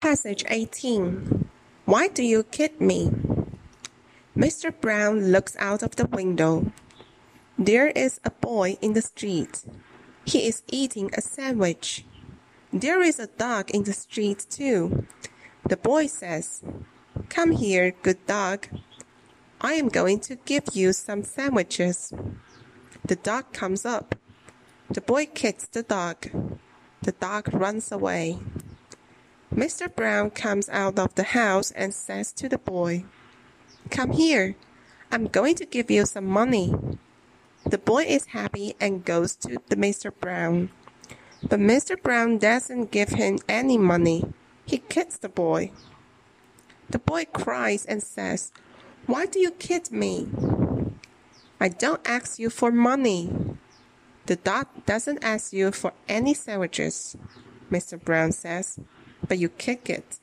Passage 18. Why do you kid me? Mr. Brown looks out of the window. There is a boy in the street. He is eating a sandwich. There is a dog in the street too. The boy says, Come here, good dog. I am going to give you some sandwiches. The dog comes up. The boy kicks the dog. The dog runs away. Mr. Brown comes out of the house and says to the boy, Come here. I'm going to give you some money. The boy is happy and goes to the Mr. Brown. But Mr. Brown doesn't give him any money. He kicks the boy. The boy cries and says, Why do you kid me? I don't ask you for money. The dog doesn't ask you for any sandwiches, Mr. Brown says, but you kick it.